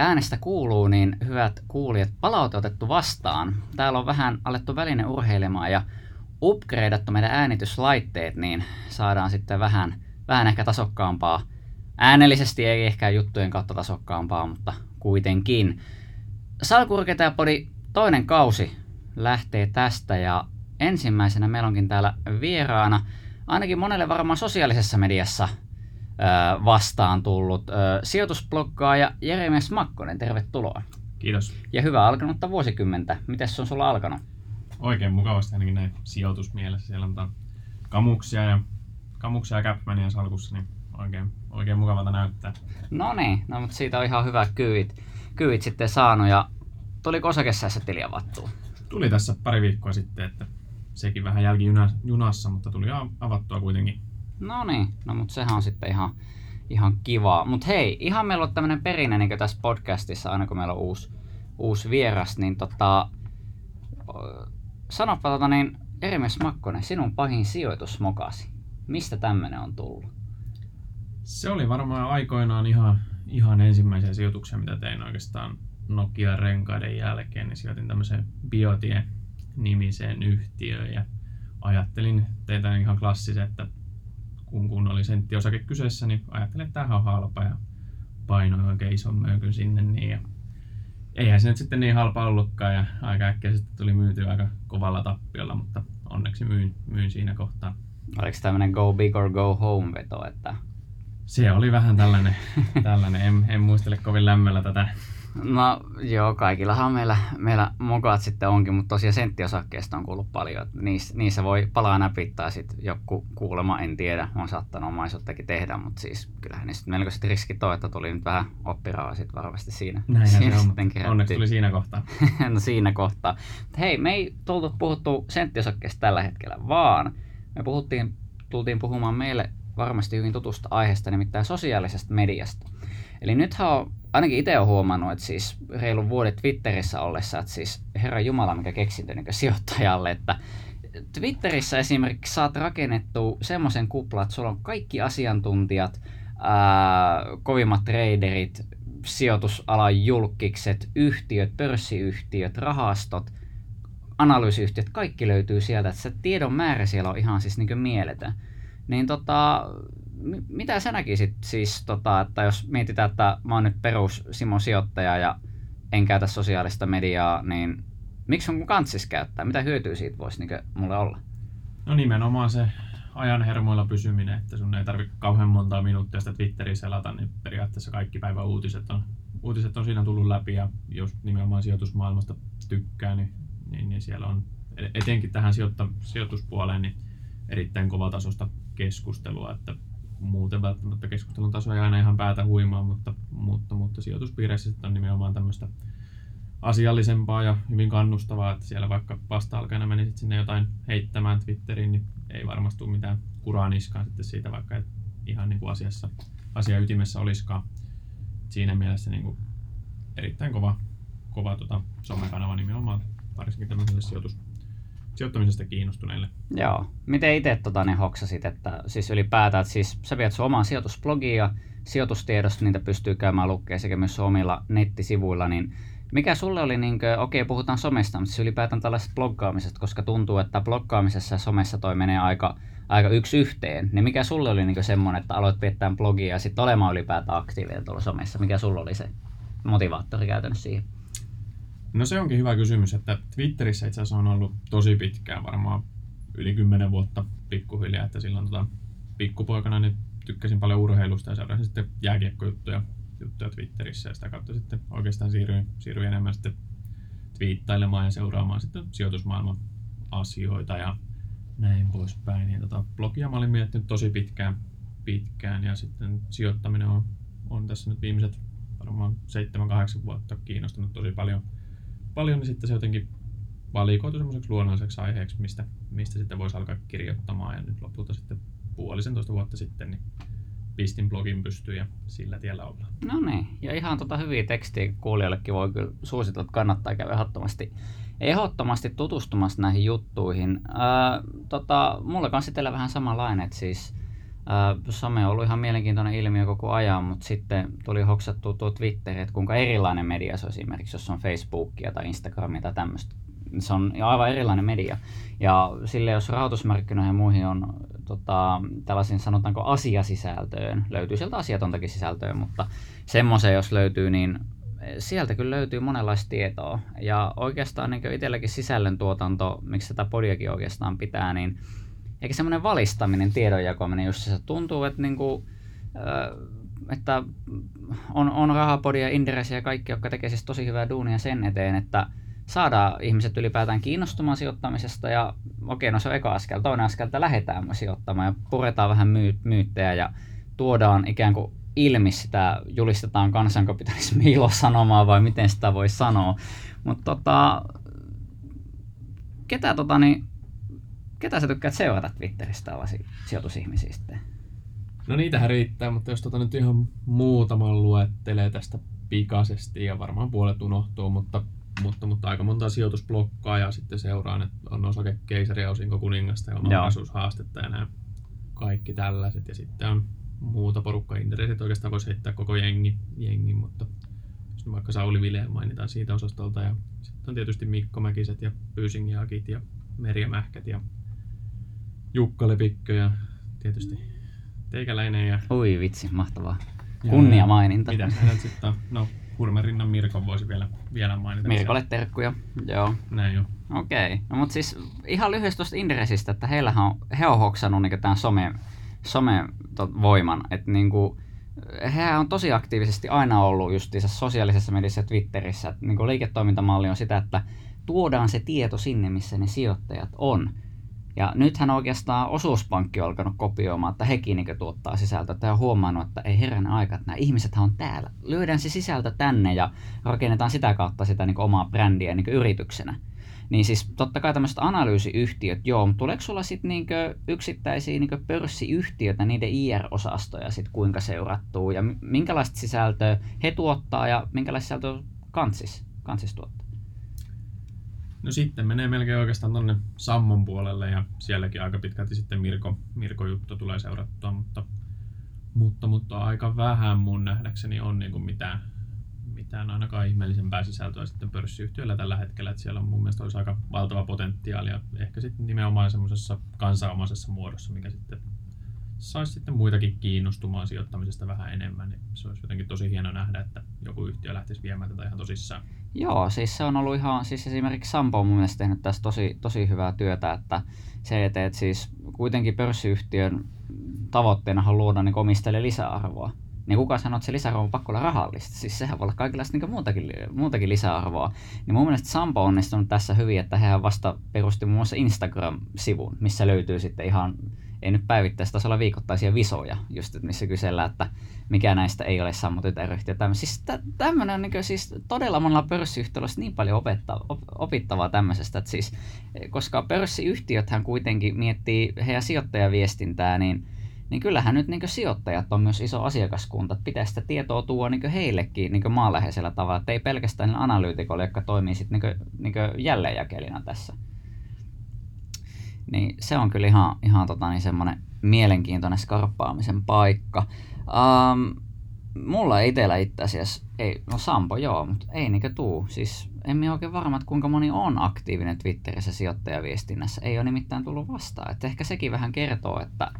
äänestä kuuluu, niin hyvät kuulijat, palaute otettu vastaan. Täällä on vähän alettu väline urheilemaan ja upgradeattu meidän äänityslaitteet, niin saadaan sitten vähän, vähän ehkä tasokkaampaa. Äänellisesti ei ehkä juttujen kautta tasokkaampaa, mutta kuitenkin. Salkurketäpodi toinen kausi lähtee tästä ja ensimmäisenä meillä onkin täällä vieraana, ainakin monelle varmaan sosiaalisessa mediassa vastaan tullut sijoitusbloggaaja Jeremies Makkonen. Tervetuloa. Kiitos. Ja hyvää alkanutta vuosikymmentä. Miten se on sulla alkanut? Oikein mukavasti ainakin näin sijoitusmielessä. Siellä on kamuksia ja, kamuksia ja Capmania salkussa, niin oikein, oikein mukavalta näyttää. No niin, no, mutta siitä on ihan hyvä kyvit, kyvit sitten saanut. Ja tuliko osakesäässä tili avattua? Tuli tässä pari viikkoa sitten, että sekin vähän jälkijunassa, mutta tuli avattua kuitenkin. No niin, no mutta sehän on sitten ihan, ihan kivaa. Mutta hei, ihan meillä on tämmöinen perinne niin tässä podcastissa, aina kun meillä on uusi, uusi vieras, niin tota, sanoppa tota niin, Erimes Makkonen, sinun pahin sijoitusmokasi. Mistä tämmöinen on tullut? Se oli varmaan aikoinaan ihan, ihan ensimmäisiä sijoituksia, mitä tein oikeastaan Nokia-renkaiden jälkeen, niin sijoitin tämmöiseen Biotie-nimiseen yhtiöön ja ajattelin teitä ihan klassisen, että kun, kun oli senttiosake kyseessä, niin ajattelin, että tämä on halpa ja painoin oikein ison möykyn sinne. Niin ja eihän se nyt sitten niin halpa ollutkaan ja aika äkkiä sitten tuli myytyä aika kovalla tappiolla, mutta onneksi myin, myin siinä kohtaa. Oliko tämmöinen go big or go home veto, että se oli vähän tällainen, tällainen. En, en muistele kovin lämmöllä tätä No joo, kaikillahan meillä, meillä mokaat sitten onkin, mutta tosiaan senttiosakkeesta on kuullut paljon. Niissä, niissä voi palaa näpittää sitten joku kuulema, en tiedä, on saattanut omaisuuttakin tehdä, mutta siis kyllähän niistä melkoiset riskit on, että tuli nyt vähän oppirahaa sitten varmasti siinä. Näin siinä se on, onneksi tuli siinä kohtaa. no siinä kohtaa. Hei, me ei tultu puhuttu senttiosakkeesta tällä hetkellä, vaan me puhuttiin, tultiin puhumaan meille varmasti hyvin tutusta aiheesta, nimittäin sosiaalisesta mediasta. Eli nythän on, ainakin itse olen huomannut, että siis reilun vuodet Twitterissä ollessa, että siis Herra Jumala, mikä keksintö niin sijoittajalle, että Twitterissä esimerkiksi saat rakennettua semmoisen kuplan, että sulla on kaikki asiantuntijat, ää, kovimmat traderit, sijoitusalan julkikset, yhtiöt, pörssiyhtiöt, rahastot, analyysiyhtiöt, kaikki löytyy sieltä, että se tiedon määrä siellä on ihan siis niin mieletön. Niin tota, mitä sä näkisit siis, tota, että jos mietitään, että mä oon nyt perus Simon sijoittaja ja en käytä sosiaalista mediaa, niin miksi on kantsis käyttää? Mitä hyötyä siitä voisi niin mulle olla? No nimenomaan se ajan hermoilla pysyminen, että sun ei tarvitse kauhean montaa minuuttia sitä Twitteriä selata, niin periaatteessa kaikki päivän uutiset on, uutiset on siinä tullut läpi ja jos nimenomaan sijoitusmaailmasta tykkää, niin, niin, niin siellä on etenkin tähän sijoitta, sijoituspuoleen niin erittäin kovatasosta keskustelua, että muuten välttämättä keskustelun taso ei aina ihan päätä huimaa, mutta, mutta, mutta sijoituspiireissä sitten on nimenomaan tämmöistä asiallisempaa ja hyvin kannustavaa, että siellä vaikka vasta-alkajana menisit sinne jotain heittämään Twitteriin, niin ei varmasti tule mitään kuraa niskaan sitten siitä, vaikka et ihan niin kuin asiassa, asia ytimessä olisikaan. Siinä mielessä niin kuin erittäin kova, kova tota, somekanava nimenomaan varsinkin tämmöiselle sijoitus, sijoittamisesta kiinnostuneille. Joo. Miten itse tota, niin hoksasit, että siis ylipäätään, että siis sä viet sun omaa sijoitusblogia ja sijoitustiedosta niitä pystyy käymään lukemaan sekä myös omilla nettisivuilla, niin mikä sulle oli, niin okei puhutaan somesta, mutta siis ylipäätään tällaisesta bloggaamisesta, koska tuntuu, että bloggaamisessa ja somessa toi menee aika, aika yksi yhteen, niin mikä sulle oli niin semmoinen, että aloit piettää blogia ja sitten olemaan ylipäätään aktiivinen tuolla somessa, mikä sulla oli se motivaattori käytännössä siihen? No se onkin hyvä kysymys, että Twitterissä itse asiassa on ollut tosi pitkään, varmaan yli 10 vuotta pikkuhiljaa, että silloin tota, pikkupoikana niin tykkäsin paljon urheilusta ja seurasin sitten jääkiekkojuttuja juttuja Twitterissä ja sitä kautta sitten oikeastaan siirryin, siirryin enemmän sitten twiittailemaan ja seuraamaan sitten sijoitusmaailman asioita ja näin poispäin. Ja tota, blogia mä olin miettinyt tosi pitkään, pitkään ja sitten sijoittaminen on, on tässä nyt viimeiset varmaan 7-8 vuotta kiinnostunut tosi paljon – paljon, niin sitten se jotenkin valikoitu semmoiseksi luonnolliseksi aiheeksi, mistä, mistä sitten voisi alkaa kirjoittamaan. Ja nyt lopulta sitten puolisentoista vuotta sitten niin pistin blogin pystyyn ja sillä tiellä ollaan. No niin, ja ihan tota hyviä tekstiä kuulijoillekin voi kyllä suositella, että kannattaa käydä ehdottomasti, ehdottomasti tutustumassa näihin juttuihin. Ää, tota, mulle kanssa vähän samanlainen, että siis some on ollut ihan mielenkiintoinen ilmiö koko ajan, mutta sitten tuli hoksattu tuo Twitter, että kuinka erilainen media se on esimerkiksi, jos on Facebookia tai Instagramia tai tämmöistä. Se on aivan erilainen media. Ja sille, jos rahoitusmarkkinoihin ja muihin on tota, tällaisen sanotaanko asiasisältöön, löytyy sieltä asiatontakin sisältöä, mutta semmoisen jos löytyy, niin sieltä kyllä löytyy monenlaista tietoa. Ja oikeastaan niin itselläkin sisällöntuotanto, miksi tätä podiakin oikeastaan pitää, niin eikä semmoinen valistaminen, tiedonjakaminen, jos se tuntuu, että, niin kuin, että on, on rahapodia, Inderesiä ja kaikki, jotka tekee siis tosi hyvää duunia sen eteen, että saadaan ihmiset ylipäätään kiinnostumaan sijoittamisesta ja okei, no se on eka askel. Toinen askel, että lähdetään sijoittamaan ja puretaan vähän myy- myyttejä ja tuodaan ikään kuin ilmi sitä, julistetaan kansankapitalismi ilosanomaa vai miten sitä voi sanoa. Mutta tota, ketä, tota, niin, ketä sä tykkäät seurata Twitteristä tällaisia sijoitusihmisiä sitten? No niitähän riittää, mutta jos tota nyt ihan muutaman luettelee tästä pikaisesti ja varmaan puolet unohtuu, mutta, mutta, mutta aika monta sijoitusblokkaa ja sitten seuraan, että on osakekeisari ja osinko kuningasta ja omaisuushaastetta ja nämä kaikki tällaiset. Ja sitten on muuta porukkaa interessit oikeastaan voisi heittää koko jengi, jengi mutta jos vaikka Sauli Vile mainitaan siitä osastolta ja sitten on tietysti Mikko Mäkiset ja Pyysingiakit ja Merja Mähkät ja Jukka Lepikkö ja tietysti Teikäläinen ja... Oi vitsi, mahtavaa. Kunnia maininta. Mitä sä sitten? No, Hurmerinnan Mirko voisi vielä, vielä mainita. Mirkolle terkkuja, joo. Näin jo. Okei, okay. no mutta siis ihan lyhyesti tuosta Indresistä, että heillähän on, he on hoksannut niin tämän some, some voiman, että niin kuin, hehän on tosi aktiivisesti aina ollut just sosiaalisessa mediassa ja Twitterissä, että niin kuin liiketoimintamalli on sitä, että tuodaan se tieto sinne, missä ne sijoittajat on. Ja nythän oikeastaan osuuspankki on alkanut kopioimaan, että hekin niin tuottaa sisältöä. Tämä on huomannut, että ei herran aika, että nämä ihmiset on täällä. Lyödään se sisältö tänne ja rakennetaan sitä kautta sitä niin omaa brändiä niin yrityksenä. Niin siis totta kai tämmöiset analyysiyhtiöt, joo, mutta tuleeko sulla sitten niinkö yksittäisiä niinkö pörssiyhtiöitä, niiden IR-osastoja sitten kuinka seurattuu ja minkälaista sisältöä he tuottaa ja minkälaista sisältöä kansis, kansis tuottaa? No sitten menee melkein oikeastaan tonne Sammon puolelle ja sielläkin aika pitkälti sitten Mirko, Mirko juttu tulee seurattua, mutta, mutta, mutta aika vähän mun nähdäkseni on niin kuin mitään, mitään ainakaan ihmeellisempää sisältöä sitten pörssiyhtiöllä tällä hetkellä, että siellä on mun mielestä olisi aika valtava potentiaali ja ehkä sitten nimenomaan semmoisessa kansanomaisessa muodossa, mikä sitten saisi sitten muitakin kiinnostumaan sijoittamisesta vähän enemmän, niin se olisi jotenkin tosi hieno nähdä, että joku yhtiö lähtisi viemään tätä ihan tosissaan. Joo, siis se on ollut ihan, siis esimerkiksi Sampo on mun mielestä tehnyt tässä tosi, tosi hyvää työtä, että se, että, että siis kuitenkin pörssiyhtiön tavoitteena on luoda niin omistajille lisäarvoa niin kuka sanoo, että se lisäarvo on pakko olla rahallista? Siis sehän voi olla kaikenlaista niin muutakin, muutakin lisäarvoa. Niin mun mielestä Sampo on onnistunut tässä hyvin, että hän vasta perusti muun muassa Instagram-sivun, missä löytyy sitten ihan, ei nyt päivittäistä tasolla viikoittaisia visoja, just missä kysellään, että mikä näistä ei ole Sammo tytäryhtiö. Siis tämmöinen on niin siis todella monella pörssiyhtiöllä niin paljon opetta, op, opittavaa tämmöisestä, että siis, koska pörssiyhtiöthän kuitenkin miettii heidän sijoittajaviestintää, niin niin kyllähän nyt niin sijoittajat on myös iso asiakaskunta. Että pitää sitä tietoa tuoda niin heillekin niin maanläheisellä tavalla, että ei pelkästään analyytikolle, jotka toimii sitten niin niin jälleenjakelina tässä. Niin se on kyllä ihan, ihan tota, niin semmoinen mielenkiintoinen skarppaamisen paikka. Um, mulla itsellä itse asiassa, ei, no Sampo joo, mutta ei niinkö tuu. Siis en minä oikein varma, että kuinka moni on aktiivinen Twitterissä sijoittajaviestinnässä. Ei ole nimittäin tullut vastaan. Että ehkä sekin vähän kertoo, että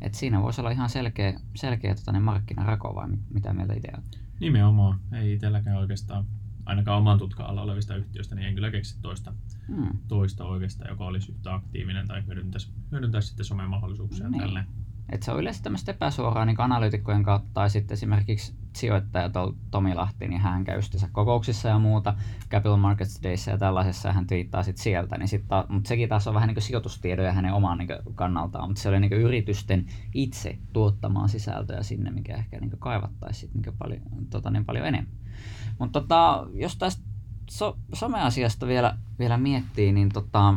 et siinä voisi olla ihan selkeä, selkeä tota, niin markkinarako vai mitä mieltä itse on? Nimenomaan. Ei itselläkään oikeastaan, ainakaan oman tutka-alla olevista yhtiöistä, niin en kyllä keksi toista, hmm. toista oikeastaan, joka olisi yhtä aktiivinen tai hyödyntäisi, hyödyntäisi sitten somen mahdollisuuksia niin. tälle. Et se on yleensä tämmöistä epäsuoraa niin analyytikkojen kautta tai sitten esimerkiksi sijoittaja Tomi Lahti, niin hän käy kokouksissa ja muuta, Capital Markets Days ja tällaisessa, ja hän twiittaa sitten sieltä, niin sit ta, mutta sekin taas on vähän niin sijoitustiedoja hänen omaan niin kannaltaan, mutta se oli niin yritysten itse tuottamaan sisältöä sinne, mikä ehkä niin kaivattaisiin niin paljon, tota, niin paljon enemmän. Mutta tota, jos tästä so, someasiasta vielä, vielä miettii, niin tota,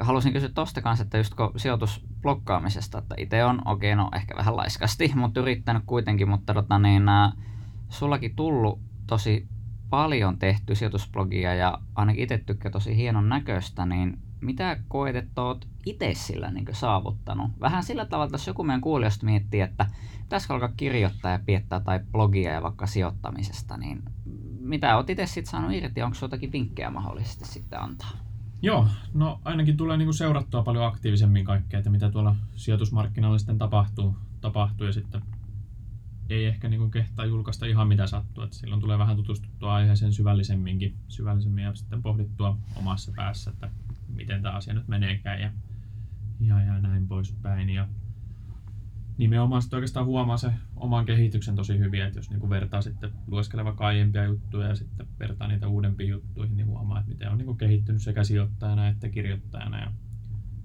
halusin kysyä tosta kanssa, että just kun sijoitusblokkaamisesta, että itse on, okei, okay, no ehkä vähän laiskasti, mutta yrittänyt kuitenkin, mutta tota, niin, ää, sullakin tullut tosi paljon tehty sijoitusblogia ja ainakin itse tykkää tosi hienon näköistä, niin mitä koet, että oot itse sillä niin saavuttanut? Vähän sillä tavalla, että jos joku meidän kuulijoista miettii, että pitäisikö alkaa kirjoittaa ja piettää tai blogia ja vaikka sijoittamisesta, niin mitä oot itse sitten saanut irti? Onko jotakin vinkkejä mahdollisesti sitten antaa? Joo, no ainakin tulee niinku seurattua paljon aktiivisemmin kaikkea, että mitä tuolla sijoitusmarkkinoilla sitten tapahtuu, tapahtuu ja sitten ei ehkä niinku kehtaa julkaista ihan mitä sattuu, että silloin tulee vähän tutustuttua aiheeseen syvällisemminkin, syvällisemmin ja sitten pohdittua omassa päässä, että miten tämä asia nyt meneekään ja, ja, ja näin poispäin. Ja nimenomaan sitten oikeastaan huomaa se oman kehityksen tosi hyvin, että jos niinku vertaa sitten lueskeleva aiempia juttuja ja sitten vertaa niitä uudempiin juttuihin, niin huomaa, että miten on niinku kehittynyt sekä sijoittajana että kirjoittajana ja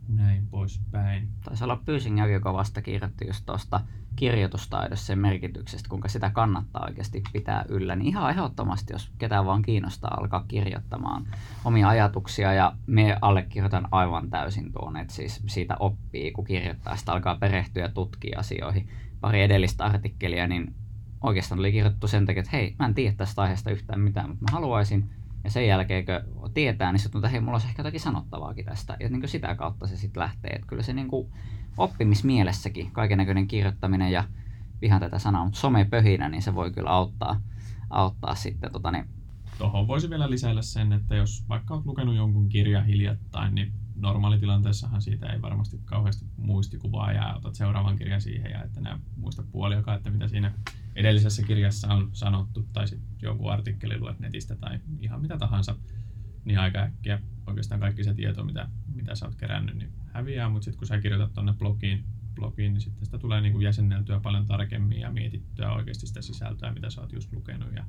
näin poispäin. Taisi olla Pyysing kovasta kirjoitti just tuosta kirjoitustaidossa sen merkityksestä, kuinka sitä kannattaa oikeasti pitää yllä, niin ihan ehdottomasti, jos ketään vaan kiinnostaa alkaa kirjoittamaan omia ajatuksia ja me allekirjoitan aivan täysin tuon, että siis siitä oppii, kun kirjoittaa, sitä alkaa perehtyä ja tutkia asioihin. Pari edellistä artikkelia, niin oikeastaan oli kirjoittu sen takia, että hei, mä en tiedä tästä aiheesta yhtään mitään, mutta mä haluaisin, ja sen jälkeen, kun tietää, niin sitten että hei, mulla olisi ehkä jotakin sanottavaakin tästä. Ja niin sitä kautta se sitten lähtee. Että kyllä se niin kuin oppimismielessäkin, kaikennäköinen kirjoittaminen ja vihan tätä sanaa, mutta somepöhinä, niin se voi kyllä auttaa, auttaa sitten tota, niin Tuohon voisi vielä lisäillä sen, että jos vaikka olet lukenut jonkun kirjan hiljattain, niin normaalitilanteessahan siitä ei varmasti kauheasti muistikuvaa ja otat seuraavan kirjan siihen ja että nämä muista puoliakaan, että mitä siinä edellisessä kirjassa on sanottu tai sitten joku artikkeli luet netistä tai ihan mitä tahansa, niin aika äkkiä oikeastaan kaikki se tieto, mitä, mitä sä oot kerännyt, niin häviää, mutta sitten kun sä kirjoitat tuonne blogiin, blogiin, niin sitten sitä tulee niin kuin jäsenneltyä paljon tarkemmin ja mietittyä oikeasti sitä sisältöä, mitä sä oot just lukenut ja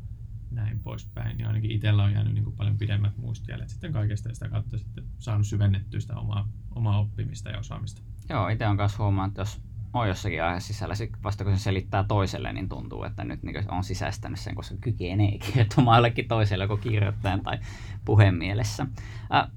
näin poispäin. Ja ainakin itsellä on jäänyt niin kuin paljon pidemmät muistijäljet sitten kaikesta sitä kautta sitten saanut syvennettyä sitä omaa, omaa oppimista ja osaamista. Joo, itse on myös huomannut, että jos on jossakin aiheessa sisällä, vasta kun se selittää toiselle, niin tuntuu, että nyt niin on sisäistänyt sen, koska kykenee kirjoittamaan jollekin toiselle, joko kirjoittajan tai puhemielessä.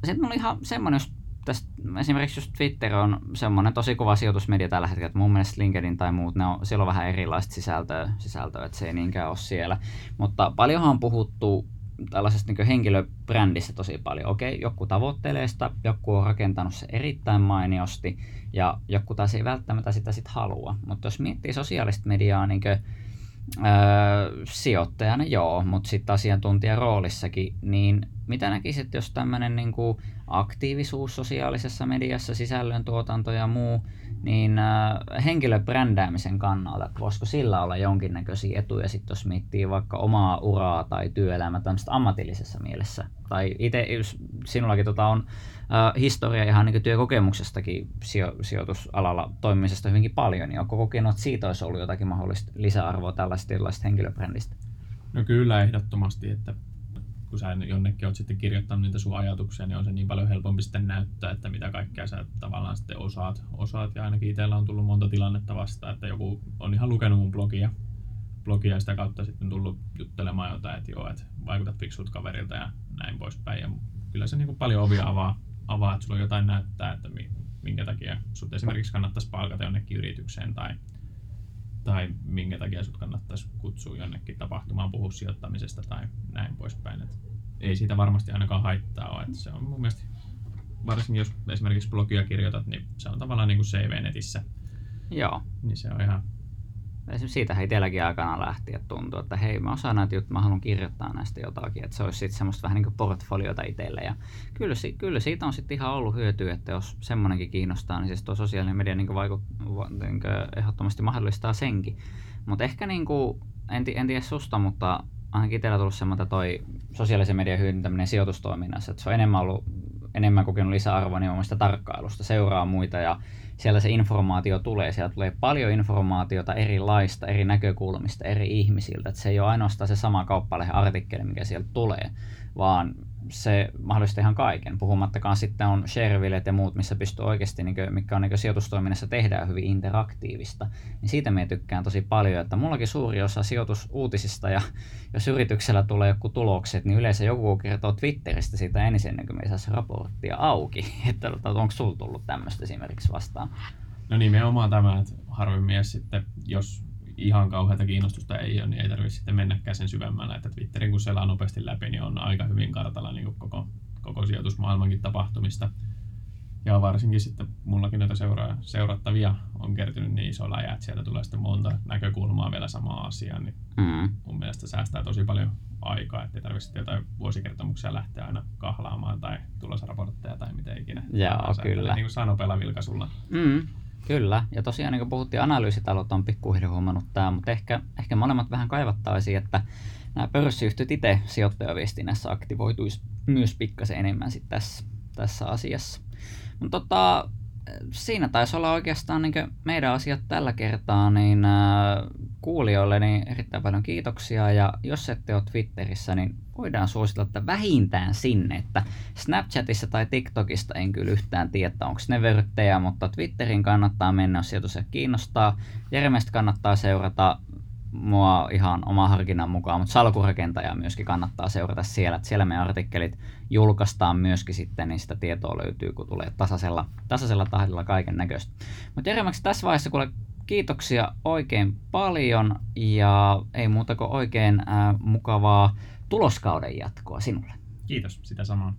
Sitten mulla ihan semmoinen, jos tästä, esimerkiksi just Twitter on semmoinen tosi kova sijoitusmedia tällä hetkellä, että mun mielestä LinkedIn tai muut, ne on, siellä on vähän erilaista sisältöä, sisältöä että se ei niinkään ole siellä. Mutta paljonhan on puhuttu tällaisesta niin henkilöbrändistä tosi paljon. Okei, joku tavoittelee sitä, joku on rakentanut se erittäin mainiosti ja joku taas ei välttämättä sitä sitten halua. Mutta jos miettii sosiaalista mediaa niin kuin, öö, sijoittajana, joo, mutta sitten asiantuntijan roolissakin, niin mitä näkisit, jos tämmöinen niin aktiivisuus sosiaalisessa mediassa, sisällöntuotanto ja muu, niin äh, henkilöbrändäämisen kannalta, voisiko sillä olla jonkinnäköisiä etuja sitten, jos miettii vaikka omaa uraa tai työelämää tämmöistä ammatillisessa mielessä. Tai itse, sinullakin tota on äh, historia ihan niin työkokemuksestakin sijo, sijoitusalalla toimimisesta hyvinkin paljon, niin onko kokenut, että siitä olisi ollut jotakin mahdollista lisäarvoa tällaista henkilöbrändistä? No kyllä ehdottomasti, että kun sä jonnekin oot sitten kirjoittanut niitä sun ajatuksia, niin on se niin paljon helpompi sitten näyttää, että mitä kaikkea sä tavallaan sitten osaat. osaat. Ja ainakin itsellä on tullut monta tilannetta vastaan, että joku on ihan lukenut mun blogia, blogia ja sitä kautta sitten tullut juttelemaan jotain, että joo, että vaikutat fiksut kaverilta ja näin poispäin. Ja kyllä se niin kuin paljon ovia avaa, avaa, että sulla on jotain näyttää, että minkä takia sut esimerkiksi kannattaisi palkata jonnekin yritykseen tai tai minkä takia sut kannattaisi kutsua jonnekin tapahtumaan puhua sijoittamisesta tai näin poispäin. Et ei siitä varmasti ainakaan haittaa ole. Et se on mun mielestä, varsinkin jos esimerkiksi blogia kirjoitat, niin se on tavallaan niin kuin CV-netissä. Joo. Niin se on ihan Esimerkiksi siitä itselläkin aikana lähti, että tuntuu, että hei, mä osaan näitä juttuja, mä haluan kirjoittaa näistä jotakin, että se olisi sitten semmoista vähän niin kuin portfoliota itselle. Ja kyllä, kyllä siitä on sitten ihan ollut hyötyä, että jos semmoinenkin kiinnostaa, niin siis tuo sosiaalinen media niin vaikut, niin ehdottomasti mahdollistaa senkin. Mutta ehkä niin kuin, en, en tiedä susta, mutta ainakin itsellä tullut semmoinen toi sosiaalisen median hyödyntäminen sijoitustoiminnassa, että se on enemmän ollut enemmän kokenut lisäarvoa niin tarkkailusta, seuraa muita ja siellä se informaatio tulee. Siellä tulee paljon informaatiota erilaista, eri näkökulmista, eri ihmisiltä. Että se ei ole ainoastaan se sama kauppalehen artikkeli, mikä sieltä tulee, vaan se mahdollistaa ihan kaiken. Puhumattakaan sitten on Sharevillet ja muut, missä pystyy oikeasti, niin kuin, mikä on niin sijoitustoiminnassa tehdään hyvin interaktiivista. Niin siitä minä tykkään tosi paljon, että mullakin suuri osa sijoitusuutisista ja jos yrityksellä tulee joku tulokset, niin yleensä joku kertoo Twitteristä siitä ensin, ennen kuin me saisi raporttia auki. Että onko sinulla tullut tämmöistä esimerkiksi vastaan? No nimenomaan tämä, että harvemmin sitten, jos ihan kauheata kiinnostusta ei ole, niin ei tarvitse sitten mennäkään sen syvemmällä. Että Twitterin kun selaa nopeasti läpi, niin on aika hyvin kartalla niin koko, koko sijoitusmaailmankin tapahtumista. ja varsinkin sitten mullakin noita seuraa, seurattavia on kertynyt niin iso läjä, että sieltä tulee sitten monta näkökulmaa vielä samaan asiaan, niin Mm. mun mielestä säästää tosi paljon aikaa, ettei tarvitse jotain vuosikertomuksia lähteä aina kahlaamaan tai tulosraportteja tai mitä ikinä. Joo, kyllä. Niin kuin saa nopealla vilkaisulla. Mm, kyllä. Ja tosiaan niin kuin puhuttiin, analyysitalot on pikkuhiljaa huomannut tämä, mutta ehkä, ehkä molemmat vähän kaivattaisiin, että nämä pörssiyhtiöt itse sijoittajaviestinnässä aktivoituisi myös pikkasen enemmän sit tässä, tässä asiassa. Mutta tota, siinä taisi olla oikeastaan niin meidän asiat tällä kertaa, niin äh, kuulijoille niin erittäin paljon kiitoksia ja jos ette ole Twitterissä, niin voidaan suositella, että vähintään sinne, että Snapchatissa tai TikTokista en kyllä yhtään tiedä, onko ne vörttejä, mutta Twitterin kannattaa mennä, jos sieltä se kiinnostaa. Jermestä kannattaa seurata mua ihan oma harkinnan mukaan, mutta salkurakentaja myöskin kannattaa seurata siellä, että siellä me artikkelit julkaistaan myöskin sitten, niin sitä tietoa löytyy, kun tulee tasaisella, tasaisella tahdilla kaiken näköistä. Mutta Jeremäksi tässä vaiheessa kuule kiitoksia oikein paljon ja ei muuta kuin oikein äh, mukavaa tuloskauden jatkoa sinulle. Kiitos, sitä samaa.